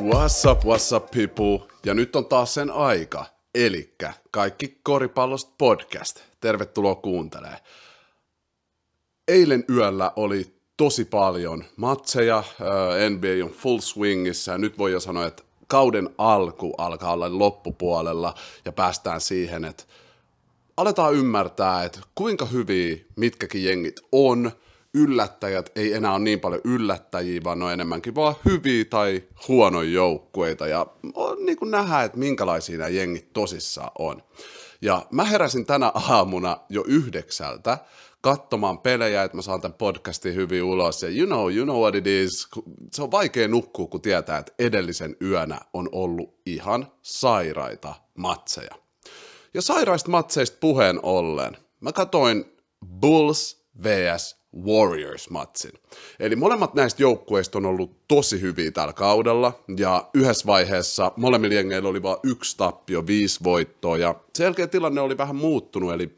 What's up, what's up people? Ja nyt on taas sen aika. Elikkä kaikki koripallosta podcast. Tervetuloa kuuntelee. Eilen yöllä oli tosi paljon matseja. NBA on full swingissa ja nyt voi jo sanoa, että kauden alku alkaa olla loppupuolella ja päästään siihen, että aletaan ymmärtää, että kuinka hyviä mitkäkin jengit on – yllättäjät ei enää ole niin paljon yllättäjiä, vaan ne on enemmänkin vaan hyviä tai huonoja joukkueita. Ja on niin kuin nähdä, että minkälaisia nämä jengit tosissaan on. Ja mä heräsin tänä aamuna jo yhdeksältä katsomaan pelejä, että mä saan tämän podcastin hyvin ulos. Ja you know, you know what it is. Se on vaikea nukkua, kun tietää, että edellisen yönä on ollut ihan sairaita matseja. Ja sairaista matseista puheen ollen, mä katoin Bulls vs Warriors-matsin. Eli molemmat näistä joukkueista on ollut tosi hyviä tällä kaudella, ja yhdessä vaiheessa molemmilla jengeillä oli vain yksi tappio, viisi voittoa, ja sen jälkeen tilanne oli vähän muuttunut, eli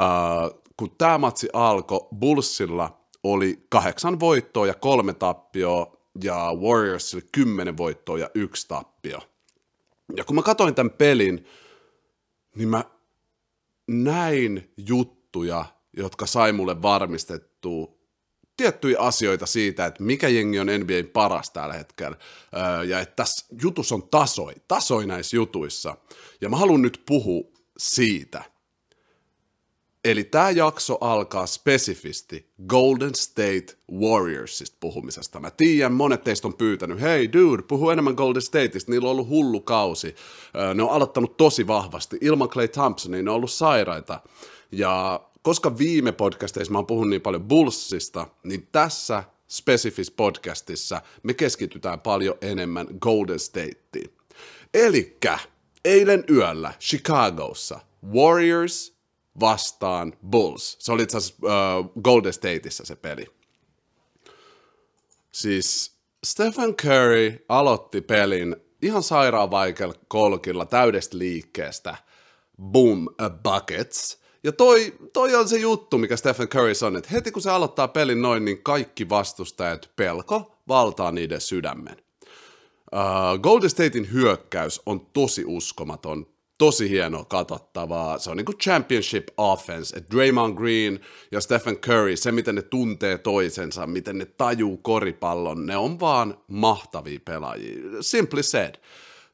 äh, kun tämä matsi alkoi, Bullsilla oli kahdeksan voittoa ja kolme tappioa, ja Warriorsilla kymmenen voittoa ja yksi tappio. Ja kun mä katsoin tämän pelin, niin mä näin juttuja, jotka sai mulle varmistettua tiettyjä asioita siitä, että mikä jengi on NBAn paras tällä hetkellä, ja että tässä jutussa on tasoi, tasoi näissä jutuissa. Ja mä haluan nyt puhua siitä. Eli tämä jakso alkaa spesifisti Golden State Warriorsista puhumisesta. Mä tiedän, monet teistä on pyytänyt, hei dude, puhu enemmän Golden Stateista, niillä on ollut hullu kausi. Ne on aloittanut tosi vahvasti. Ilman Clay Thompsonia ne on ollut sairaita. Ja koska viime podcasteissa mä oon puhunut niin paljon Bullsista, niin tässä spesifis podcastissa me keskitytään paljon enemmän Golden Stateen. Elikkä eilen yöllä Chicagossa Warriors vastaan Bulls. Se oli itse asiassa Golden Stateissa se peli. Siis Stephen Curry aloitti pelin ihan sairaan vaikealla kolkilla täydestä liikkeestä. Boom, a buckets – ja toi, toi on se juttu, mikä Stephen Curry on, että heti kun se aloittaa pelin noin, niin kaikki vastustajat pelko valtaa niiden sydämen. Uh, Golden Statein hyökkäys on tosi uskomaton, tosi hieno katsottavaa. Se on niinku championship offense, että Draymond Green ja Stephen Curry, se miten ne tuntee toisensa, miten ne tajuu koripallon, ne on vaan mahtavia pelaajia. Simply said.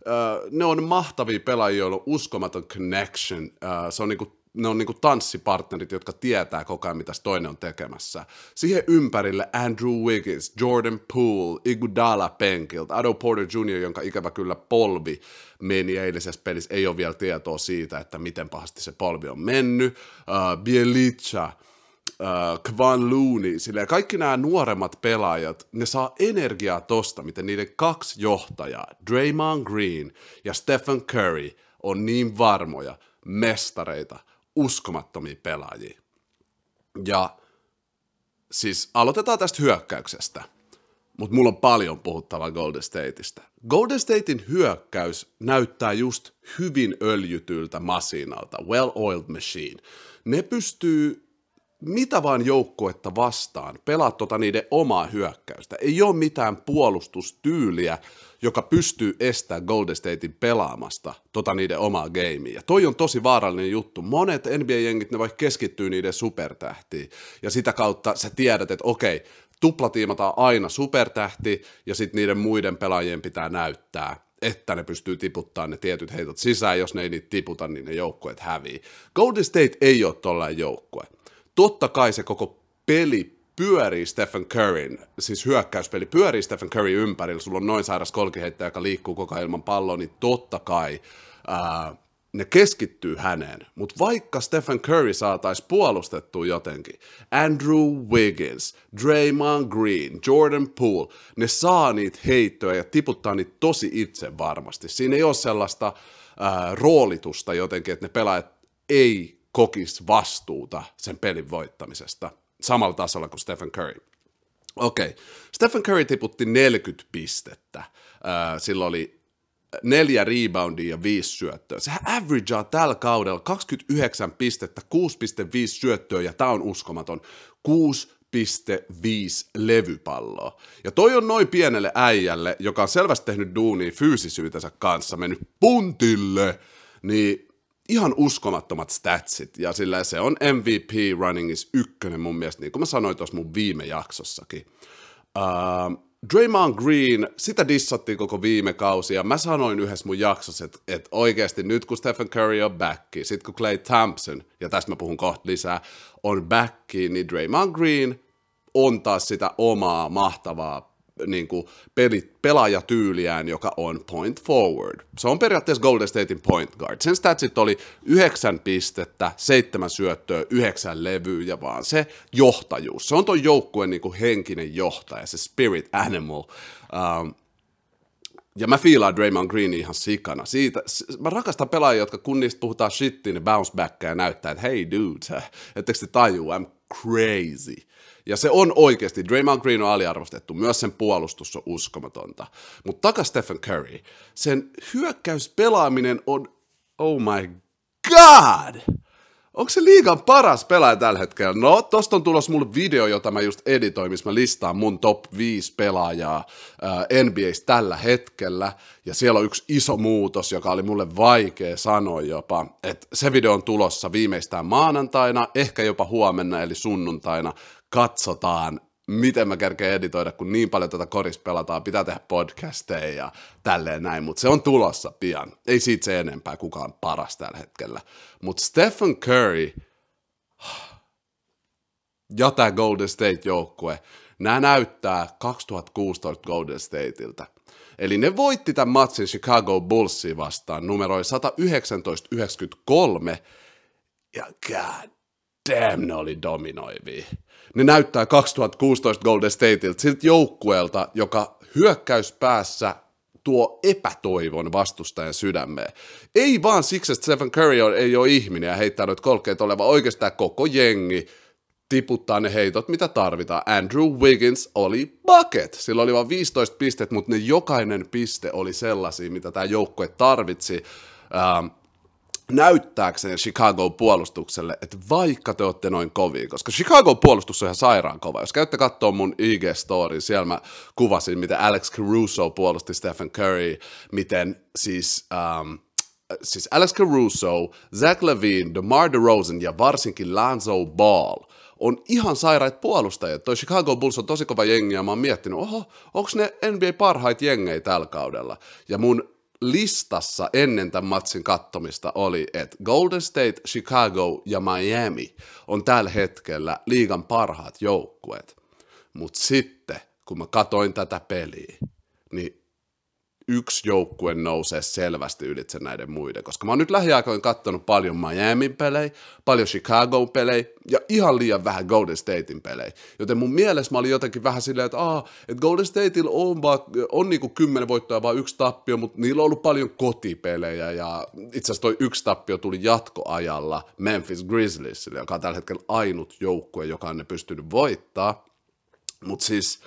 Uh, ne on mahtavia pelaajia, joilla on uskomaton connection. Uh, se on niinku ne on niinku tanssipartnerit, jotka tietää koko ajan, mitä toinen on tekemässä. Siihen ympärille Andrew Wiggins, Jordan Poole, Iguodala penkiltä, Ado Porter Jr., jonka ikävä kyllä polvi meni eilisessä pelissä, ei ole vielä tietoa siitä, että miten pahasti se polvi on mennyt. Uh, Bielica, uh, Kvan Looney, silleen kaikki nämä nuoremmat pelaajat, ne saa energiaa tosta, miten niiden kaksi johtajaa, Draymond Green ja Stephen Curry, on niin varmoja, mestareita, uskomattomia pelaajia. Ja siis aloitetaan tästä hyökkäyksestä, mutta mulla on paljon puhuttavaa Golden Stateista. Golden Statein hyökkäys näyttää just hyvin öljytyltä masinalta, well-oiled machine. Ne pystyy mitä vaan joukkuetta vastaan, pelaa tota niiden omaa hyökkäystä. Ei ole mitään puolustustyyliä, joka pystyy estämään Golden Statein pelaamasta tota niiden omaa gamea. Ja toi on tosi vaarallinen juttu. Monet NBA-jengit, ne vaikka keskittyy niiden supertähtiin, ja sitä kautta sä tiedät, että okei, tuplatiimataan aina supertähti, ja sitten niiden muiden pelaajien pitää näyttää, että ne pystyy tiputtaa ne tietyt heitot sisään, jos ne ei niitä tiputa, niin ne joukkueet hävii. Golden State ei ole tollainen joukkue. Totta kai se koko peli pyörii Stephen Curryn, siis hyökkäyspeli pyörii Stephen Curry ympärillä, sulla on noin sairas kolkiheittäjä, joka liikkuu koko ajan ilman palloa, niin totta kai ää, ne keskittyy häneen. Mutta vaikka Stephen Curry saataisiin puolustettua jotenkin, Andrew Wiggins, Draymond Green, Jordan Poole, ne saa niitä heittoja ja tiputtaa niitä tosi itse varmasti. Siinä ei ole sellaista ää, roolitusta jotenkin, että ne pelaajat ei kokisi vastuuta sen pelin voittamisesta samalla tasolla kuin Stephen Curry. Okei, okay. Stephen Curry tiputti 40 pistettä. Sillä oli neljä reboundia ja viisi syöttöä. Sehän averagea tällä kaudella 29 pistettä, 6,5 syöttöä ja tämä on uskomaton. 6,5 levypalloa. Ja toi on noin pienelle äijälle, joka on selvästi tehnyt duunia fyysisyytensä kanssa, mennyt puntille, niin ihan uskomattomat statsit. Ja sillä se on MVP Running is ykkönen mun mielestä, niin kuin mä sanoin tuossa mun viime jaksossakin. Uh, Draymond Green, sitä dissattiin koko viime kausi, ja mä sanoin yhdessä mun jaksossa, että, että oikeasti nyt kun Stephen Curry on back, sit kun Clay Thompson, ja tästä mä puhun kohta lisää, on back, niin Draymond Green on taas sitä omaa mahtavaa niin kuin peli, pelaajatyyliään, joka on point forward. Se on periaatteessa Golden Statein point guard. Sen statsit oli yhdeksän pistettä, seitsemän syöttöä, yhdeksän levyä, vaan se johtajuus. Se on tuon joukkueen niin kuin henkinen johtaja, se spirit animal. Um, ja mä fiilaan Draymond Green ihan sikana. Siitä, mä rakastan pelaajia, jotka kun niistä puhutaan shittiin, ne bounce ja näyttää, että hei dude, ettekö te tajua, I'm crazy. Ja se on oikeasti, Draymond Green on aliarvostettu, myös sen puolustus on uskomatonta. Mutta takas Stephen Curry, sen hyökkäyspelaaminen on, oh my god! Onko se liigan paras pelaaja tällä hetkellä? No, tosta on tulos mulle video, jota mä just editoin, missä mä listaan mun top 5 pelaajaa äh, NBAs tällä hetkellä. Ja siellä on yksi iso muutos, joka oli mulle vaikea sanoa jopa, että se video on tulossa viimeistään maanantaina, ehkä jopa huomenna eli sunnuntaina. Katsotaan, miten mä kerkeen editoida, kun niin paljon tätä koris pelataan, pitää tehdä podcasteja ja tälleen näin, mutta se on tulossa pian. Ei siitä se enempää, kukaan paras tällä hetkellä. Mutta Stephen Curry ja tämä Golden State-joukkue, nämä näyttää 2016 Golden Stateilta. Eli ne voitti tämän matsin Chicago Bullsia vastaan numeroi 119-93, ja god damn, ne oli dominoivia ne näyttää 2016 Golden Stateilta, siltä joukkueelta, joka hyökkäyspäässä tuo epätoivon vastustajan sydämeen. Ei vaan siksi, että Stephen Curry on, ei ole ihminen ja heittää noita kolkeita oleva oikeastaan koko jengi tiputtaa ne heitot, mitä tarvitaan. Andrew Wiggins oli bucket. Sillä oli vain 15 pistet, mutta ne jokainen piste oli sellaisia, mitä tämä joukkue tarvitsi. Ähm, näyttääkseen Chicago puolustukselle, että vaikka te olette noin kovia, koska Chicago puolustus on ihan sairaan kova. Jos käytte katsoa mun IG-story, siellä mä kuvasin, miten Alex Caruso puolusti Stephen Curry, miten siis... Um, siis Alex Caruso, Zach Levine, DeMar DeRozan ja varsinkin Lanzo Ball on ihan sairaat puolustajat. Toi Chicago Bulls on tosi kova jengi ja mä oon miettinyt, oho, onko ne NBA parhaita jengejä tällä kaudella? Ja mun listassa ennen tämän matsin kattomista oli, että Golden State, Chicago ja Miami on tällä hetkellä liigan parhaat joukkueet. Mutta sitten, kun mä katoin tätä peliä, niin yksi joukkue nousee selvästi ylitse näiden muiden, koska mä oon nyt lähiaikoin katsonut paljon Miamin pelejä, paljon Chicago pelejä ja ihan liian vähän Golden Statein pelejä. Joten mun mielessä mä olin jotenkin vähän silleen, että, Aa, että Golden Stateilla on, vaan, on niinku kymmenen voittoa vaan yksi tappio, mutta niillä on ollut paljon kotipelejä ja itse asiassa toi yksi tappio tuli jatkoajalla Memphis Grizzliesille, joka on tällä hetkellä ainut joukkue, joka on ne pystynyt voittaa. Mutta siis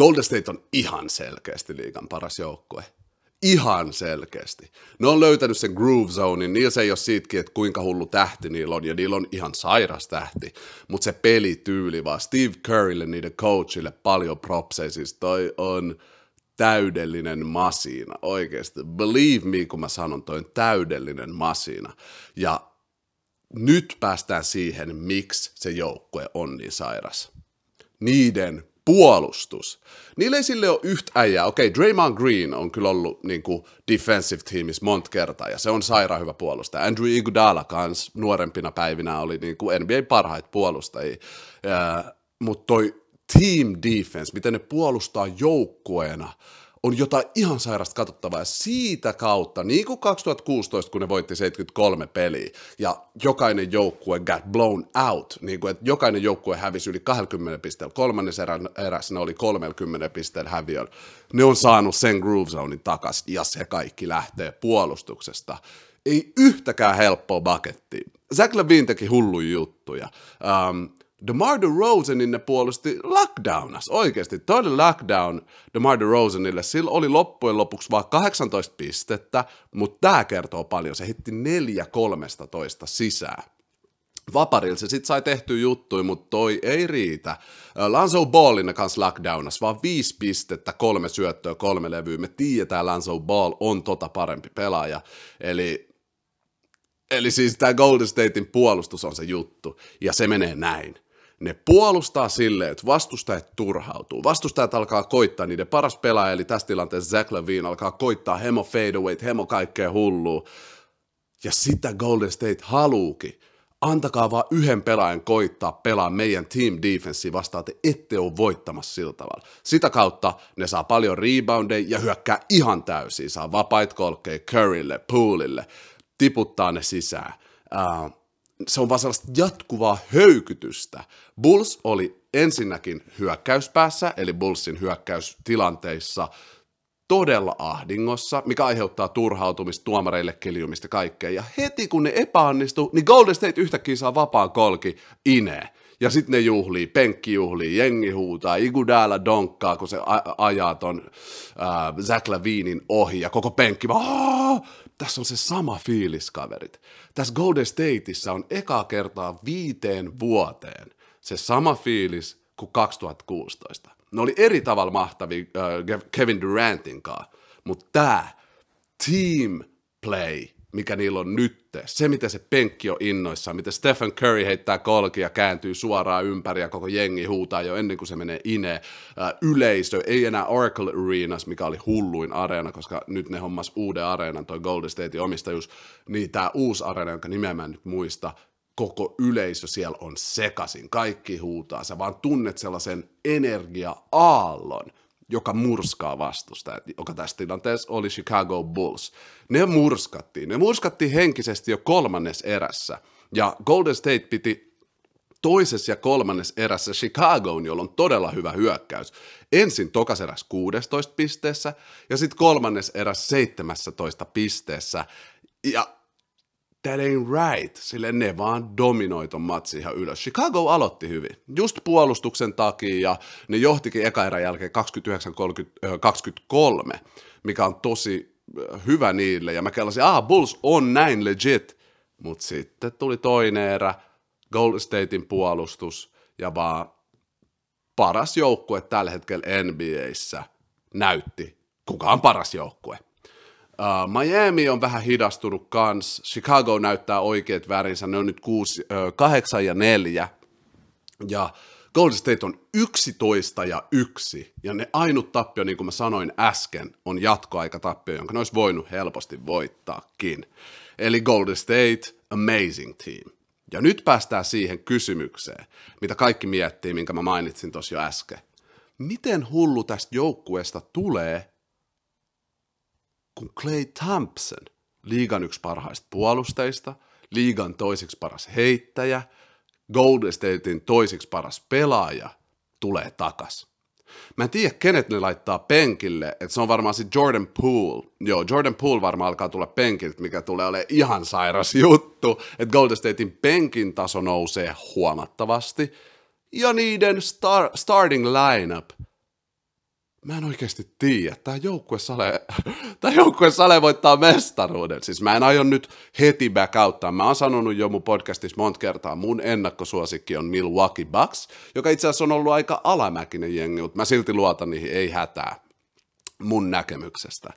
Golden State on ihan selkeästi liigan paras joukkue. Ihan selkeästi. Ne on löytänyt sen groove zonein, niillä se ei ole siitäkin, että kuinka hullu tähti niillä on, ja niillä on ihan sairas tähti, mutta se pelityyli vaan, Steve Currylle, niiden coachille paljon propseja, siis toi on täydellinen masina, oikeasti. Believe me, kun mä sanon, toi on täydellinen masina. Ja nyt päästään siihen, miksi se joukkue on niin sairas. Niiden puolustus. Niillä ei sille ole yhtä äijää. Okei, okay, Draymond Green on kyllä ollut niin kuin defensive teamissa monta kertaa, ja se on sairaan hyvä puolustaja. Andrew Iguodala kans nuorempina päivinä oli niin kuin NBA parhaita puolustajia. Mutta toi team defense, miten ne puolustaa joukkueena, on jotain ihan sairasta katsottavaa. Ja siitä kautta, niin kuin 2016, kun ne voitti 73 peliä, ja jokainen joukkue got blown out, niin kuin, että jokainen joukkue hävisi yli 20 pisteellä. Kolmannes erä, erässä ne oli 30 pisteellä häviön. Ne on saanut sen groove zonein takas, ja se kaikki lähtee puolustuksesta. Ei yhtäkään helppoa bakettia. Zach Levine teki hulluja juttuja. Um, DeMar DeRozanin ne puolusti lockdownas, oikeasti. Toinen lockdown DeMar DeRozanille, sillä oli loppujen lopuksi vain 18 pistettä, mutta tämä kertoo paljon. Se hitti 4 13 sisään. Vaparilla se sit sai tehty juttuja, mutta toi ei riitä. Lanzo Ballin kanssa lockdownas, vaan viisi pistettä, kolme syöttöä, kolme levyä. Me tiedetään, Lanzo Ball on tota parempi pelaaja. Eli, eli siis tämä Golden Statein puolustus on se juttu, ja se menee näin. Ne puolustaa silleen, että vastustajat turhautuu. Vastustajat alkaa koittaa niiden paras pelaaja, eli tässä tilanteessa Zach Levine alkaa koittaa hemo fadeaway, hemo kaikkea hullua. Ja sitä Golden State haluukin antakaa vaan yhden pelaajan koittaa pelaa meidän team defensi vastaan, te ette ole voittamassa sillä tavalla. Sitä kautta ne saa paljon reboundeja ja hyökkää ihan täysin, saa vapaita kolkkeja Currylle, Poolille, tiputtaa ne sisään. Uh, se on vaan sellaista jatkuvaa höykytystä. Bulls oli ensinnäkin hyökkäyspäässä, eli Bullsin hyökkäystilanteissa todella ahdingossa, mikä aiheuttaa turhautumista, tuomareille kiljumista kaikkea. Ja heti kun ne epäonnistuu, niin Golden State yhtäkkiä saa vapaan kolki inee. Ja sitten ne juhlii, penkki juhlii, jengi huutaa, Igudala donkkaa, kun se a- ajaa ton äh, Zach Lavinin ohi, ja koko penkki vaan, tässä on se sama fiilis, kaverit. Tässä Golden Stateissa on eka kertaa viiteen vuoteen se sama fiilis kuin 2016 ne oli eri tavalla mahtavia äh, Kevin Durantin kanssa, mutta tämä team play, mikä niillä on nyt, se miten se penkki on innoissaan, miten Stephen Curry heittää kolkia kääntyy suoraan ympäri ja koko jengi huutaa jo ennen kuin se menee. Äh, yleisö, ei enää Oracle Arenas, mikä oli hulluin areena, koska nyt ne hommas uuden areenan, toi Golden State omistajuus, niin tämä uusi areena, jonka nimeä mä en nyt muista, koko yleisö siellä on sekasin, kaikki huutaa, sä vaan tunnet sellaisen energia-aallon, joka murskaa vastusta, joka tässä tilanteessa oli Chicago Bulls. Ne murskattiin, ne murskattiin henkisesti jo kolmannes erässä, ja Golden State piti toisessa ja kolmannes erässä Chicagoon, jolla on todella hyvä hyökkäys. Ensin tokas eräs 16 pisteessä ja sitten kolmannes eräs 17 pisteessä. Ja that ain't right. Sille ne vaan dominoi ton matsi ihan ylös. Chicago aloitti hyvin. Just puolustuksen takia ja ne johtikin eka erän jälkeen 29-23, mikä on tosi hyvä niille. Ja mä kellasin, ah, Bulls on näin legit. Mutta sitten tuli toinen erä, Golden Statein puolustus ja vaan paras joukkue tällä hetkellä NBAissä näytti, kuka on paras joukkue. Uh, Miami on vähän hidastunut kans. Chicago näyttää oikeat värinsä. Ne on nyt 6, uh, 8 ja 4. Ja Golden State on 11 ja 1. Ja ne ainut tappio, niin kuin mä sanoin äsken, on jatkoaikatappio, jonka ne olisi voinut helposti voittaakin. Eli Golden State, amazing team. Ja nyt päästään siihen kysymykseen, mitä kaikki miettii, minkä mä mainitsin tuossa jo äsken. Miten hullu tästä joukkueesta tulee, kun Clay Thompson, liigan yksi parhaista puolustajista, liigan toiseksi paras heittäjä, Golden Statein toiseksi paras pelaaja, tulee takas. Mä en tiedä, kenet ne laittaa penkille, että se on varmaan se Jordan Poole. Joo, Jordan Poole varmaan alkaa tulla penkiltä, mikä tulee olemaan ihan sairas juttu, että Golden Statein penkin taso nousee huomattavasti. Ja niiden star- starting lineup mä en oikeasti tiedä. Tämä joukkue Sale, tämä joukkue Sale voittaa mestaruuden. Siis mä en aio nyt heti back outtaa. Mä oon sanonut jo mun podcastissa monta kertaa, mun ennakkosuosikki on Milwaukee Bucks, joka itse asiassa on ollut aika alamäkinen jengi, mutta mä silti luotan niihin, ei hätää mun näkemyksestä.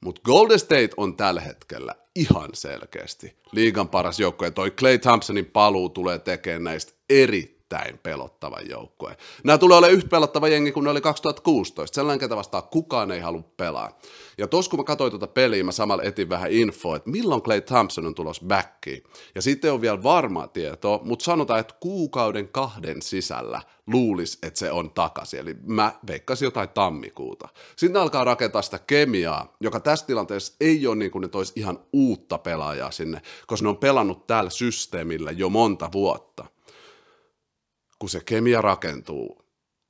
Mutta Golden State on tällä hetkellä ihan selkeästi liigan paras joukkue. Toi Clay Thompsonin paluu tulee tekemään näistä eri erittäin pelottava joukkue. Nämä tulee olemaan yhtä pelottava jengi kuin ne oli 2016. Sellainen, ketä vastaan kukaan ei halua pelaa. Ja tos kun mä katsoin tuota peliä, mä samalla etin vähän infoa, että milloin Clay Thompson on tulos backiin. Ja sitten on vielä varmaa tietoa, mutta sanotaan, että kuukauden kahden sisällä luulisi, että se on takaisin. Eli mä veikkasin jotain tammikuuta. Sitten alkaa rakentaa sitä kemiaa, joka tässä tilanteessa ei ole niin kuin ne tois ihan uutta pelaajaa sinne, koska ne on pelannut tällä systeemillä jo monta vuotta kun se kemia rakentuu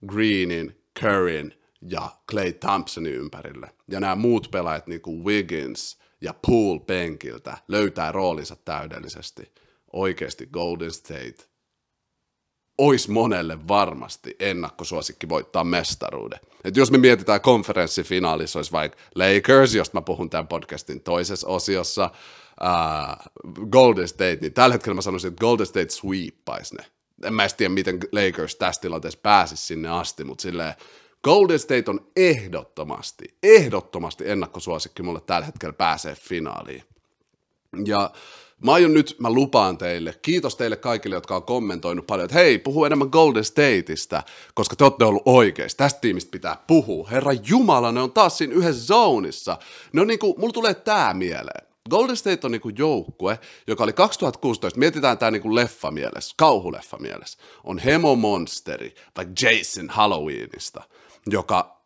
Greenin, Curryn ja Clay Thompsonin ympärille, ja nämä muut pelaajat niin kuin Wiggins ja Poole penkiltä löytää roolinsa täydellisesti, oikeasti Golden State olisi monelle varmasti ennakkosuosikki voittaa mestaruuden. Et jos me mietitään konferenssifinaalissa, olisi vaikka Lakers, josta mä puhun tämän podcastin toisessa osiossa, uh, Golden State, niin tällä hetkellä mä sanoisin, että Golden State sweepaisi ne. En mä tiedä, miten Lakers tässä tilanteessa pääsisi sinne asti, mutta silleen Golden State on ehdottomasti, ehdottomasti ennakkosuosikki mulle tällä hetkellä pääsee finaaliin. Ja mä aion nyt, mä lupaan teille, kiitos teille kaikille, jotka on kommentoinut paljon, että hei, puhu enemmän Golden Stateista, koska te olette ollut oikeasti. Tästä tiimistä pitää puhua. Herra Jumala, ne on taas siinä yhdessä zoneissa. Ne on niinku, mulla tulee tää mieleen. Golden State on niinku joukkue, joka oli 2016, mietitään tämä niinku leffa mielessä, kauhuleffa mielessä, on Hemo Monsteri, vaikka Jason Halloweenista, joka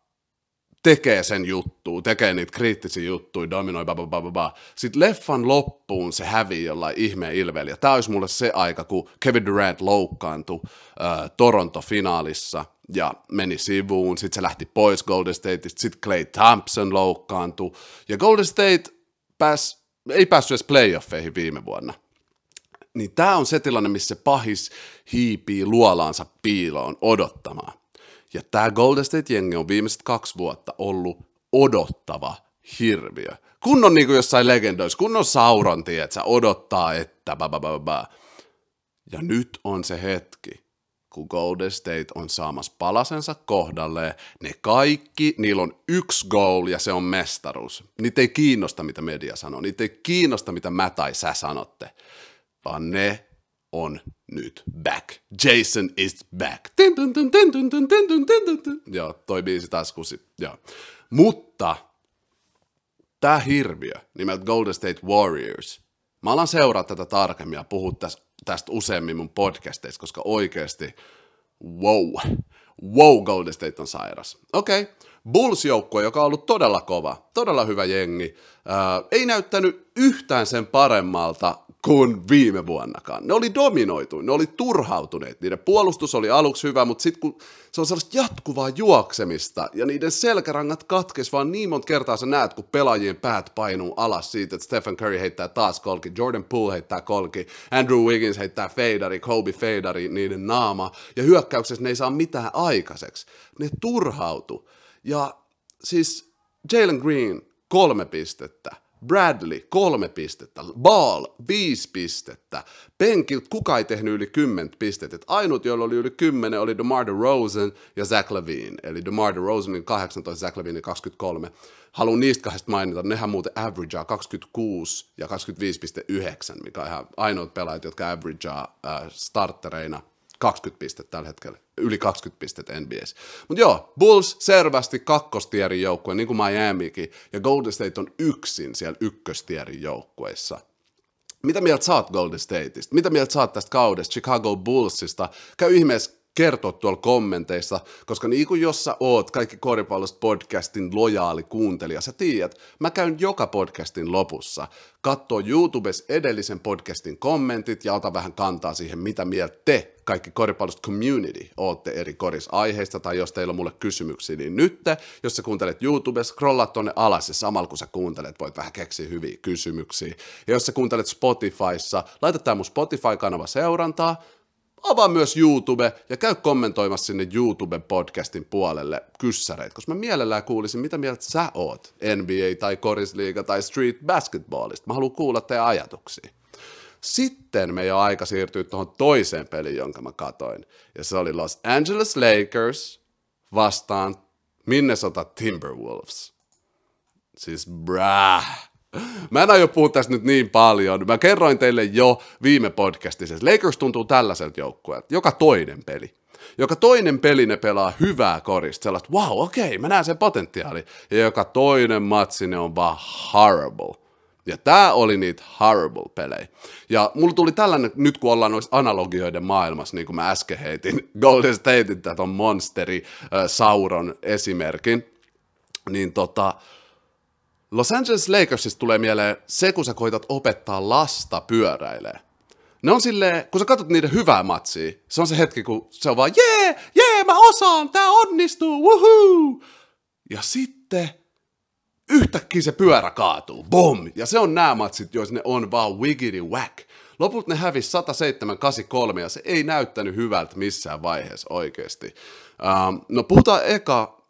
tekee sen juttu, tekee niitä kriittisiä juttuja, dominoi, ba, ba, ba, ba. Sitten leffan loppuun se hävii jollain ihmeen ilveellä. Ja tämä olisi mulle se aika, kun Kevin Durant loukkaantui äh, Toronto-finaalissa ja meni sivuun. Sitten se lähti pois Golden Stateista. Sitten Clay Thompson loukkaantui. Ja Golden State pääs, ei päässyt edes playoffeihin viime vuonna. Niin tämä on se tilanne, missä pahis hiipii luolaansa piiloon odottamaan. Ja tämä Golden State-jengi on viimeiset kaksi vuotta ollut odottava hirviö. Kun on niin kuin jossain legendoissa, kun on Sauron, että odottaa, että ba, ba, ba, ba. Ja nyt on se hetki, kun Golden State on saamassa palasensa kohdalle, ne kaikki, niillä on yksi goal ja se on mestaruus. Niitä ei kiinnosta, mitä media sanoo, niitä ei kiinnosta, mitä mä tai sä sanotte, vaan ne on nyt back. Jason is back. Joo, toi biisi taas kusi. Joo. Mutta tämä hirviö nimeltä Golden State Warriors, mä alan seuraa tätä tarkemmin ja puhua tästä, tästä useammin mun podcasteissa, koska oikeasti, wow, wow, Golden State on sairas. Okei, okay. Bulls-joukkue, joka on ollut todella kova, todella hyvä jengi, ää, ei näyttänyt yhtään sen paremmalta kuin viime vuonnakaan. Ne oli dominoitu, ne oli turhautuneet. Niiden puolustus oli aluksi hyvä, mutta sitten kun se on sellaista jatkuvaa juoksemista ja niiden selkärangat katkes vaan niin monta kertaa sä näet, kun pelaajien päät painuu alas siitä, että Stephen Curry heittää taas kolki, Jordan Poole heittää kolki, Andrew Wiggins heittää feidari, Kobe feidari, niiden naama, ja hyökkäyksessä ne ei saa mitään aikaiseksi. Ne turhautu. Ja siis Jalen Green, kolme pistettä. Bradley, kolme pistettä. Ball, viisi pistettä. Penkiltä kuka ei tehnyt yli kymmentä pistettä. Et ainut, joilla oli yli kymmenen, oli DeMar DeRozan ja Zach Levine. Eli DeMar DeRozanin 18, Zach Levine 23. Haluan niistä kahdesta mainita, nehän muuten averagea 26 ja 25,9, mikä on ihan ainoat pelaajat, jotka averagea äh, startereina 20 pistettä tällä hetkellä, yli 20 pistettä NBS. Mutta joo, Bulls selvästi kakkostierin joukkue, niin kuin Miamikin, ja Golden State on yksin siellä ykköstierin joukkueissa. Mitä mieltä saat Golden Stateista? Mitä mieltä saat tästä kaudesta, Chicago Bullsista? Käy ihmeessä kertoa tuolla kommenteissa, koska niin kuin jos sä oot kaikki koripallosta podcastin lojaali kuuntelija, sä tiedät, mä käyn joka podcastin lopussa, katsoo YouTubes edellisen podcastin kommentit ja ota vähän kantaa siihen, mitä mieltä te, kaikki koripallosta community, ootte eri korisaiheista, tai jos teillä on mulle kysymyksiä, niin nyt, jos sä kuuntelet YouTubes, scrollaa tonne alas ja samalla kun sä kuuntelet, voit vähän keksiä hyviä kysymyksiä. Ja jos sä kuuntelet Spotifyssa, laita tää mun Spotify-kanava seurantaa, avaa myös YouTube ja käy kommentoimassa sinne YouTube-podcastin puolelle kyssäreitä, koska mä mielellään kuulisin, mitä mieltä sä oot NBA tai korisliiga tai street basketballista. Mä haluan kuulla teidän ajatuksia. Sitten me jo aika siirtyä tuohon toiseen peliin, jonka mä katoin. Ja se oli Los Angeles Lakers vastaan Minnesota Timberwolves. Siis brah. Mä en aio puhua tästä nyt niin paljon. Mä kerroin teille jo viime podcastissa, että Lakers tuntuu tällaiselta joukkueelta. Joka toinen peli. Joka toinen peli ne pelaa hyvää korista, sellaista, wow, okei, okay, mä näen sen potentiaali. Ja joka toinen matsi ne on vaan horrible. Ja tää oli niitä horrible pelejä. Ja mulla tuli tällainen, nyt kun ollaan noissa analogioiden maailmassa, niin kuin mä äsken heitin Golden Statein tätä monsteri äh, Sauron esimerkin, niin tota, Los Angeles Lakersista tulee mieleen se, kun sä koitat opettaa lasta pyöräilee. Ne on silleen, kun sä katsot niiden hyvää matsia, se on se hetki, kun se on vaan, jee, jee, mä osaan, tää onnistuu, wuhuu. Ja sitten yhtäkkiä se pyörä kaatuu, bom! Ja se on nämä matsit, joissa ne on vaan wiggity whack. Lopulta ne hävisi 107-83 ja se ei näyttänyt hyvältä missään vaiheessa oikeasti. Um, no puhutaan eka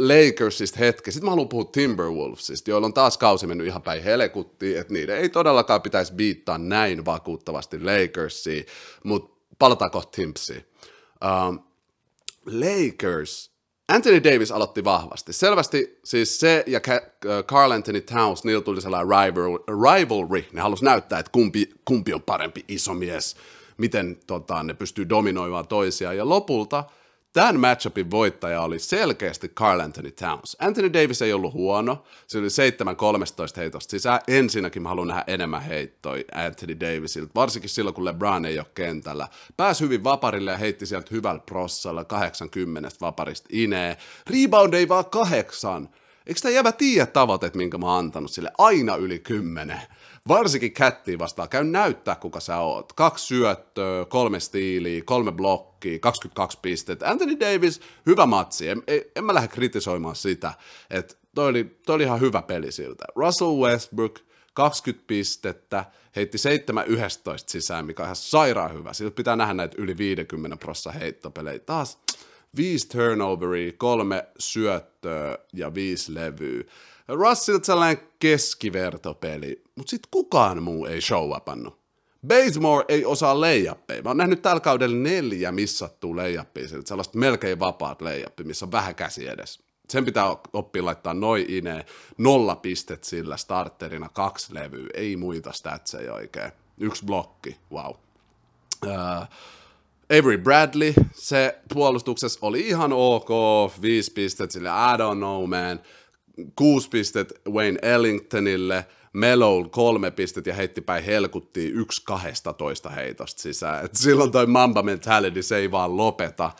Lakersista hetki. Sitten mä haluan puhua Timberwolvesista, joilla on taas kausi mennyt ihan päin helekuttiin, että niiden ei todellakaan pitäisi biittaa näin vakuuttavasti Lakersia, mutta palataan kohta Timpsiin. Um, Lakers, Anthony Davis aloitti vahvasti. Selvästi siis se ja Carl Anthony Towns, niillä tuli sellainen rival, rivalry. Ne halusi näyttää, että kumpi, kumpi on parempi iso mies, miten tota, ne pystyy dominoimaan toisiaan. Ja lopulta – Tämän matchupin voittaja oli selkeästi Carl Anthony Towns. Anthony Davis ei ollut huono, se oli 7-13 heitosta sisään. Ensinnäkin mä haluan nähdä enemmän heittoja Anthony Davisilta, varsinkin silloin kun LeBron ei ole kentällä. Pääsi hyvin vaparille ja heitti sieltä hyvällä prossalla 80 vaparista inee. Rebound ei vaan kahdeksan. Eikö tämä jävä tiedä tavoitteet, minkä mä oon antanut sille? Aina yli kymmenen. Varsinkin kättiin vastaan. Käy näyttää, kuka sä oot. Kaksi syöttöä, kolme stiiliä, kolme blokkia, 22 pistettä. Anthony Davis, hyvä matsi. En, en, en mä lähde kritisoimaan sitä. Että toi oli, toi oli ihan hyvä peli siltä. Russell Westbrook, 20 pistettä, heitti 7-11 sisään, mikä on ihan sairaan hyvä. Siltä pitää nähdä näitä yli 50 prossa heittopelejä. Taas viisi turnoveria, kolme syöttöä ja viisi levyä. Russell sellainen keskivertopeli, mutta sitten kukaan muu ei show upannut. Bazemore ei osaa leijappeja. Mä oon nähnyt tällä kaudella neljä missattua leijappia, sellaista melkein vapaat leijappia, missä on vähän käsi edes. Sen pitää oppia laittaa noin ine, nolla pistet sillä starterina, kaksi levyä, ei muita statseja oikein. Yksi blokki, wow. Uh, Avery Bradley, se puolustuksessa oli ihan ok, viisi pistet sille, I don't know man kuusi pistet Wayne Ellingtonille, Melo kolme pistet ja heitti päin helkuttiin yksi kahdesta toista heitosta sisään. Et silloin toi Mamba mentality, se ei vaan lopeta.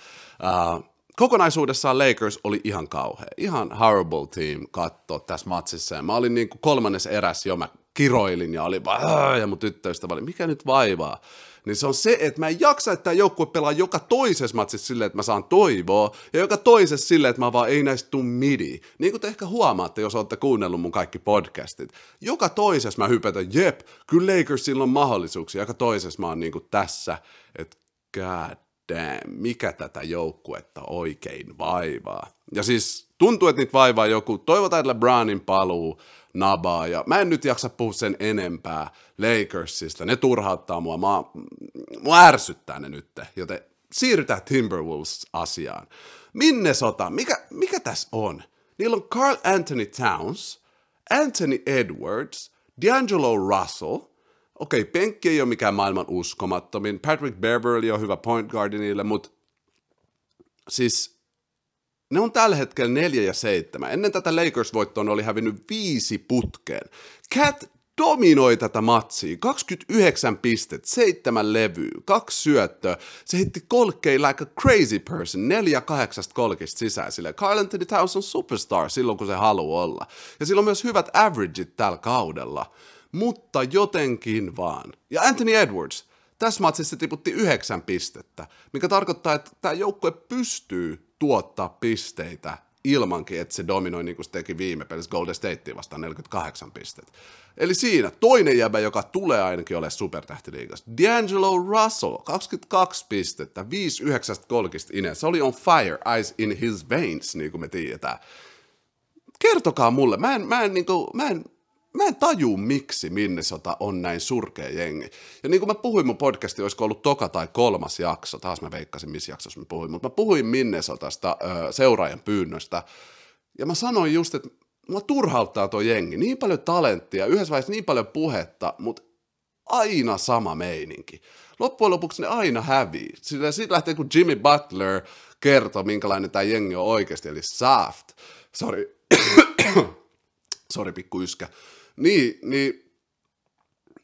Uh, kokonaisuudessaan Lakers oli ihan kauhea, ihan horrible team katsoa tässä matsissa. Ja mä olin niin kolmannes eräs jo, mä kiroilin ja oli vaan, ja mun tyttöystävä oli, mikä nyt vaivaa? Niin se on se, että mä en jaksa, että tämä joukkue pelaa joka toisessa matsissa silleen, että mä saan toivoa, ja joka toisessa silleen, että mä vaan ei näistä tuu midi. Niin kuin te ehkä huomaatte, jos olette kuunnellut mun kaikki podcastit. Joka toisessa mä hypätän, jep, kyllä Lakersilla on mahdollisuuksia, joka toisessa mä oon niin kuin tässä, että god damn, mikä tätä joukkuetta oikein vaivaa. Ja siis tuntuu, että niitä vaivaa joku, toivotaan, että LeBronin paluu, nabaa, ja mä en nyt jaksa puhua sen enempää Lakersista, ne turhauttaa mua, mä, mua ärsyttää ne nyt, joten siirrytään Timberwolves-asiaan. Minnesota, mikä, mikä tässä on? Niillä on Carl Anthony Towns, Anthony Edwards, D'Angelo Russell, okei, okay, penkki ei ole mikään maailman uskomattomin, Patrick Beverly on hyvä point guard niille, mutta siis ne on tällä hetkellä neljä ja seitsemän. Ennen tätä Lakers-voittoa ne oli hävinnyt viisi putkeen. Cat dominoi tätä matsia. 29 pistet, seitsemän levyä, kaksi syöttöä. Se hitti kolkkei like a crazy person, neljä kahdeksasta kolkista sisään sille. Carl Anthony Towns on superstar silloin, kun se haluaa olla. Ja sillä on myös hyvät averageit tällä kaudella. Mutta jotenkin vaan. Ja Anthony Edwards, tässä matsissa tiputti yhdeksän pistettä, mikä tarkoittaa, että tämä joukkue pystyy tuottaa pisteitä ilmankin, että se dominoi niin kuin se teki viime pelissä Golden Statea vastaan 48 pistettä. Eli siinä toinen jäbä, joka tulee ainakin ole supertähtiliigassa. D'Angelo Russell, 22 pistettä, 5 9 kolkista ine. Se oli on fire, eyes in his veins, niin kuin me tiedetään. Kertokaa mulle, mä en, mä en, niin kuin, mä en mä en taju, miksi Minnesota on näin surkea jengi. Ja niin kuin mä puhuin mun podcasti, olisiko ollut toka tai kolmas jakso, taas mä veikkasin, missä jaksossa mä puhuin, mutta mä puhuin Minnesotasta seuraajan pyynnöstä, ja mä sanoin just, että mua turhauttaa tuo jengi, niin paljon talenttia, yhdessä vaiheessa niin paljon puhetta, mutta aina sama meininki. Loppujen lopuksi ne aina hävii. Sillä siitä lähtee, kun Jimmy Butler kertoo, minkälainen tämä jengi on oikeasti, eli soft. Sorry. Sorry, pikku yskä. Niin, niin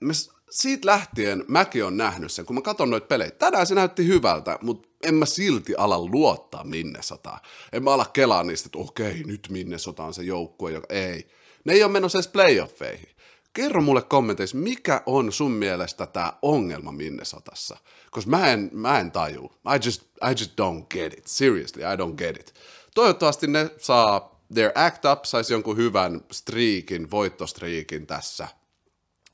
mä, siitä lähtien mäkin on nähnyt sen, kun mä katson noita pelejä. Tänään se näytti hyvältä, mutta en mä silti ala luottaa Minnesotaan. En mä ala kelaa niistä, että okei, nyt Minnesota on se joukkue, joka ei. Ne ei ole menossa edes playoffeihin. Kerro mulle kommenteissa, mikä on sun mielestä tämä ongelma Minnesotassa? Koska mä en, mä en taju. I just, I just don't get it. Seriously, I don't get it. Toivottavasti ne saa Their Act Up saisi jonkun hyvän striikin, voittostriikin tässä,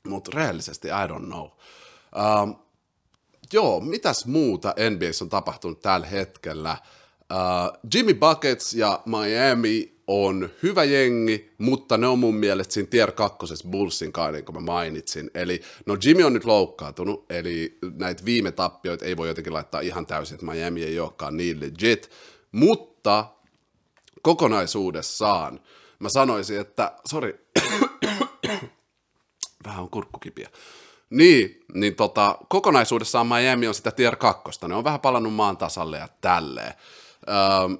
mutta rehellisesti I don't know. Um, joo, mitäs muuta NBAssä on tapahtunut tällä hetkellä? Uh, Jimmy Buckets ja Miami on hyvä jengi, mutta ne on mun mielestä siinä tier kakkosessa Bullsin kanssa, niin kuin mä mainitsin. Eli no Jimmy on nyt loukkaantunut, eli näitä viime tappioita ei voi jotenkin laittaa ihan täysin, että Miami ei olekaan niin legit. Mutta kokonaisuudessaan mä sanoisin, että, sorry, vähän on kurkkukipiä. Niin, niin tota, kokonaisuudessaan Miami on sitä tier kakkosta. Ne on vähän palannut maan tasalle ja tälleen. Öö,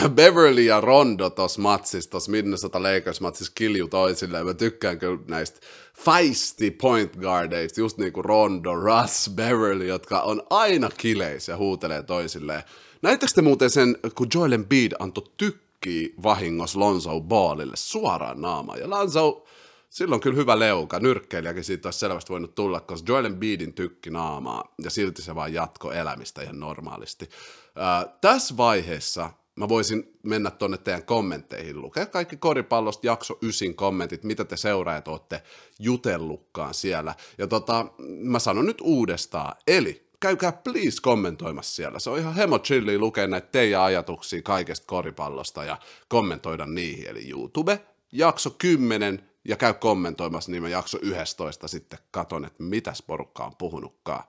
Beverly ja Rondo tuossa matsissa, tuossa Minnesota Lakers matsissa kilju toisilleen. Mä tykkään kyllä näistä feisty point guardeista, just niin kuin Rondo, Russ, Beverly, jotka on aina kileissä ja huutelee toisilleen. Näittekö te muuten sen, kun Joel Embiid antoi tykkiä vahingossa Lonzo Ballille suoraan naamaan. Ja Lonzo, silloin kyllä hyvä leuka, nyrkkeilijäkin siitä olisi selvästi voinut tulla, koska Joel Embiidin tykki naamaa, ja silti se vaan jatko elämistä ihan normaalisti. Äh, tässä vaiheessa mä voisin mennä tuonne teidän kommentteihin, lukea kaikki koripallosta jakso ysin kommentit, mitä te seuraajat olette jutellutkaan siellä. Ja tota, mä sanon nyt uudestaan, eli käykää please kommentoimassa siellä. Se on ihan hemo chilli lukea näitä teidän ajatuksia kaikesta koripallosta ja kommentoida niihin. Eli YouTube, jakso 10 ja käy kommentoimassa, niin mä jakso 11 sitten katon, että mitäs porukka on puhunutkaan.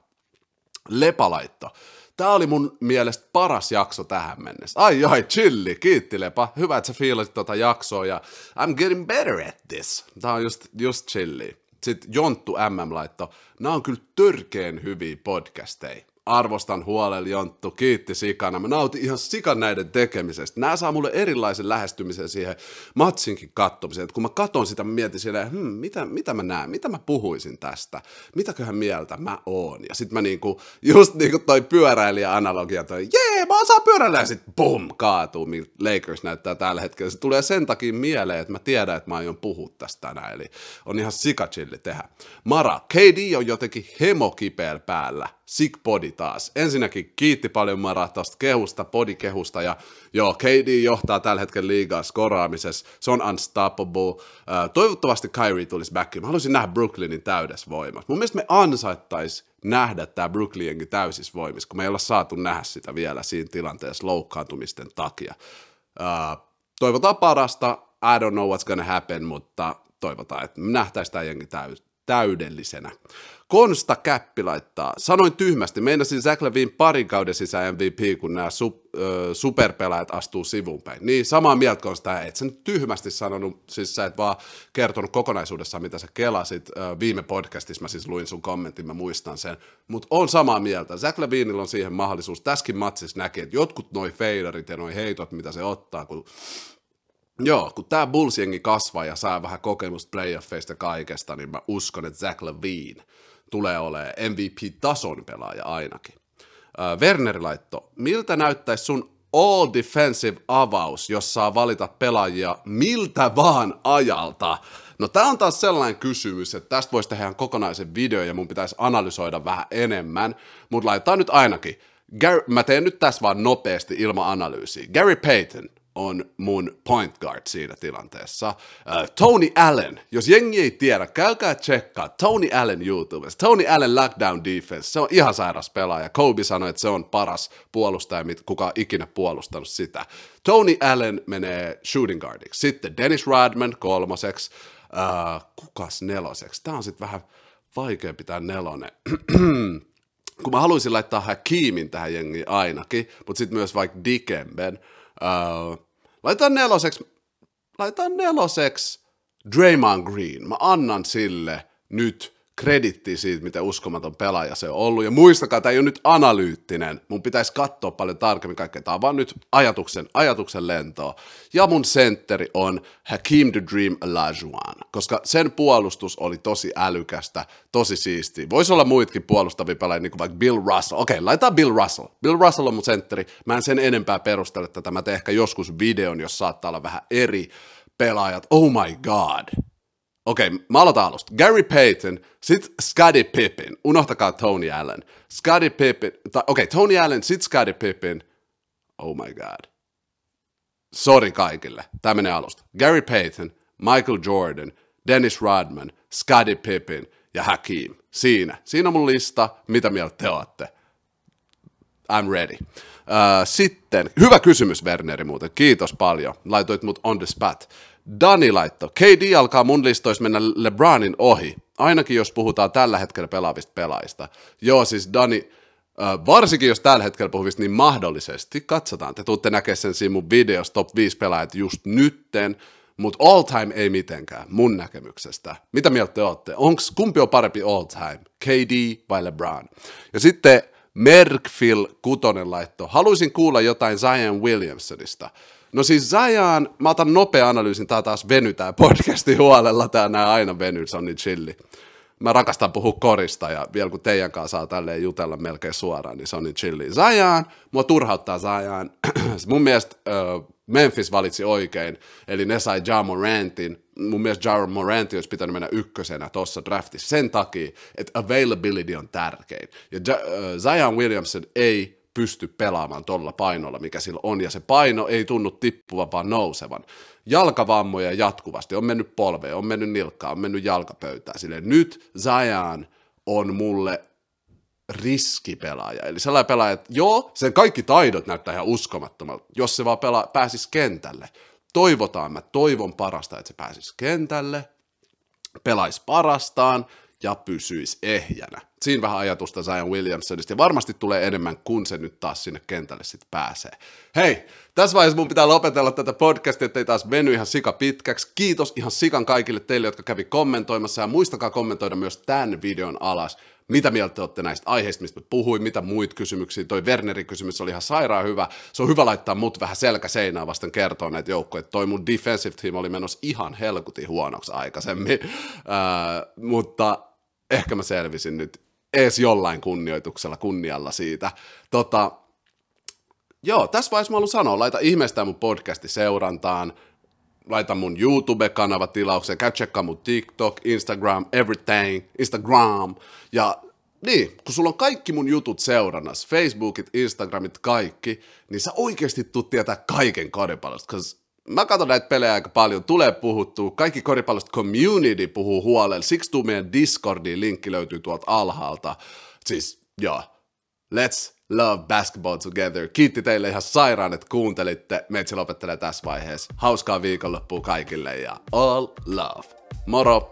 Lepalaitto. Tämä oli mun mielestä paras jakso tähän mennessä. Ai ai, chilli, kiitti Lepa. Hyvä, että sä fiilasit tota jaksoa ja I'm getting better at this. Tämä on just, just chilli. Sitten Jonttu MM laitto. Nämä on kyllä törkeen hyviä podcasteja arvostan huolella Jonttu, kiitti sikana. Mä nautin ihan sikan näiden tekemisestä. Nämä saa mulle erilaisen lähestymisen siihen matsinkin kattomiseen. Et kun mä katon sitä, mä mietin silleen, hmm, mitä, mitä mä näen, mitä mä puhuisin tästä, mitäköhän mieltä mä oon. Ja sit mä niinku, just niinku toi pyöräilijä-analogia, toi jee, mä osaan pyöräillä, ja sit bum, kaatuu, miltä Lakers näyttää tällä hetkellä. Se tulee sen takia mieleen, että mä tiedän, että mä aion puhua tästä tänään, eli on ihan sikachilli tehdä. Mara, KD on jotenkin hemokipeellä päällä Sick Body taas. Ensinnäkin kiitti paljon Mara tuosta kehusta, podikehusta, ja joo, KD johtaa tällä hetkellä liigaa skoraamisessa, se on unstoppable. Uh, toivottavasti Kyrie tulisi backiin. Mä haluaisin nähdä Brooklynin täydessä voimassa. Mun mielestä me ansaittaisi nähdä tämä Brooklyn täysissä voimissa, kun me ei olla saatu nähdä sitä vielä siinä tilanteessa loukkaantumisten takia. Uh, toivotaan parasta, I don't know what's gonna happen, mutta toivotaan, että nähtäisiin tämä jengi täydellisenä. Konsta Käppi laittaa. Sanoin tyhmästi, meinasin Zach Levin parin kauden sisään MVP, kun nämä su, ö, superpelaajat astuu sivuun päin. Niin, samaa mieltä Konsta, et sä nyt tyhmästi sanonut, siis sä et vaan kertonut kokonaisuudessaan, mitä sä kelasit. Ö, viime podcastissa mä siis luin sun kommentin, mä muistan sen. Mutta on samaa mieltä. Zach Levinillä on siihen mahdollisuus. Tässäkin matsissa näkee, että jotkut noi feidarit ja noi heitot, mitä se ottaa, kun Joo, kun tämä Bulls-jengi kasvaa ja saa vähän kokemusta playoffeista kaikesta, niin mä uskon, että Zach Levine tulee olemaan MVP-tason pelaaja ainakin. Äh, Werner laitto, miltä näyttäisi sun all defensive avaus, jos saa valita pelaajia miltä vaan ajalta? No tämä on taas sellainen kysymys, että tästä voisi tehdä kokonaisen video ja mun pitäisi analysoida vähän enemmän, mutta laitetaan nyt ainakin. Gar- mä teen nyt tässä vaan nopeasti ilman analyysiä. Gary Payton, on mun point guard siinä tilanteessa. Uh, Tony Allen, jos jengi ei tiedä, käykää tsekkaa Tony Allen YouTubessa. Tony Allen lockdown defense, se on ihan sairas pelaaja. Kobe sanoi, että se on paras puolustaja, kuka on ikinä puolustanut sitä. Tony Allen menee shooting guardiksi. Sitten Dennis Rodman kolmoseksi. Uh, kukas neloseksi? Tämä on sitten vähän vaikea pitää nelonen. kun mä haluaisin laittaa Hakimin tähän jengiin ainakin, mutta sitten myös vaikka Dikemben. Uh, Laitetaan neloseksi, laitetaan neloseksi Draymond Green. Mä annan sille nyt kreditti siitä, miten uskomaton pelaaja se on ollut. Ja muistakaa, tämä ei ole nyt analyyttinen. Mun pitäisi katsoa paljon tarkemmin kaikkea. Tämä on vaan nyt ajatuksen, ajatuksen lentoa. Ja mun sentteri on Hakim the Dream Olajuwon, koska sen puolustus oli tosi älykästä, tosi siisti. Voisi olla muitakin puolustavia pelaajia, niin kuin vaikka Bill Russell. Okei, laitetaan Bill Russell. Bill Russell on mun sentteri. Mä en sen enempää perustele tätä. Mä teen ehkä joskus videon, jos saattaa olla vähän eri pelaajat. Oh my god Okei, okay, mä aloitan alusta. Gary Payton, sit Scottie Pippen. Unohtakaa Tony Allen. Scottie Pippen, okei, okay, Tony Allen, sit Scottie Pippen. Oh my god. Sorry kaikille. Tämä menee alusta. Gary Payton, Michael Jordan, Dennis Rodman, Scottie Pippen ja Hakim. Siinä. Siinä on mun lista. Mitä mieltä te olette? I'm ready. Uh, sitten, hyvä kysymys Werneri muuten, kiitos paljon. Laitoit mut on the spot. Dani laitto, KD alkaa mun listoissa mennä LeBronin ohi, ainakin jos puhutaan tällä hetkellä pelaavista pelaajista. Joo, siis Dani, varsinkin jos tällä hetkellä puhuvista, niin mahdollisesti, katsotaan, te tuutte näkemään sen siinä mun videossa top 5 pelaajat just nytten, mutta all time ei mitenkään, mun näkemyksestä. Mitä mieltä te olette? Onks, kumpi on parempi all time, KD vai LeBron? Ja sitten Merkfil Kutonen laitto. Haluaisin kuulla jotain Zion Williamsonista. No siis Zion, mä otan nopea analyysin, tää taas venytää podcasti huolella, tää nää aina venyy, se on niin chilli. Mä rakastan puhua korista ja vielä kun teidän kanssa saa tälleen jutella melkein suoraan, niin se on niin chilli. Zion, mua turhauttaa Zion. Mun mielestä uh, Memphis valitsi oikein, eli ne sai Ja Morantin. Mun mielestä Ja Moranti olisi pitänyt mennä ykkösenä tuossa draftissa sen takia, että availability on tärkein. Ja uh, Zion Williamson ei pysty pelaamaan tuolla painolla, mikä sillä on, ja se paino ei tunnu tippuvan, vaan nousevan. Jalkavammoja jatkuvasti, on mennyt polveen, on mennyt nilkkaan, on mennyt jalkapöytään. Silleen nyt Zion on mulle riskipelaaja. Eli sellainen pelaaja, että joo, sen kaikki taidot näyttää ihan uskomattomalta, jos se vaan pelaa, pääsisi kentälle. Toivotaan, mä toivon parasta, että se pääsisi kentälle, pelaisi parastaan ja pysyisi ehjänä. Siinä vähän ajatusta Zion Williamsonista, ja varmasti tulee enemmän, kun se nyt taas sinne kentälle sitten pääsee. Hei, tässä vaiheessa mun pitää lopetella tätä podcastia, ettei taas veny ihan sika pitkäksi. Kiitos ihan sikan kaikille teille, jotka kävi kommentoimassa, ja muistakaa kommentoida myös tämän videon alas mitä mieltä te olette näistä aiheista, mistä puhuin, mitä muita kysymyksiä. Toi Wernerin kysymys oli ihan sairaan hyvä. Se on hyvä laittaa mut vähän selkä seinää vasten kertoa näitä joukkoja. Toi mun defensive team oli menossa ihan helkutin huonoksi aikaisemmin, uh, mutta ehkä mä selvisin nyt ees jollain kunnioituksella, kunnialla siitä. Tota, joo, tässä vaiheessa mä haluan sanoa, laita ihmeestä mun podcasti seurantaan, laita mun YouTube-kanava tilaukseen, käy tsekkaa mun TikTok, Instagram, everything, Instagram, ja niin, kun sulla on kaikki mun jutut seurannassa, Facebookit, Instagramit, kaikki, niin sä oikeasti tuut tietää kaiken koripallosta, koska mä katson näitä pelejä aika paljon, tulee puhuttua, kaikki koripallosta community puhuu huolella, siksi tuu meidän Discordiin, linkki löytyy tuolta alhaalta, siis joo, let's love basketball together. Kiitti teille ihan sairaan, että kuuntelitte. Meitsi lopettelee tässä vaiheessa. Hauskaa viikonloppua kaikille ja all love. Moro!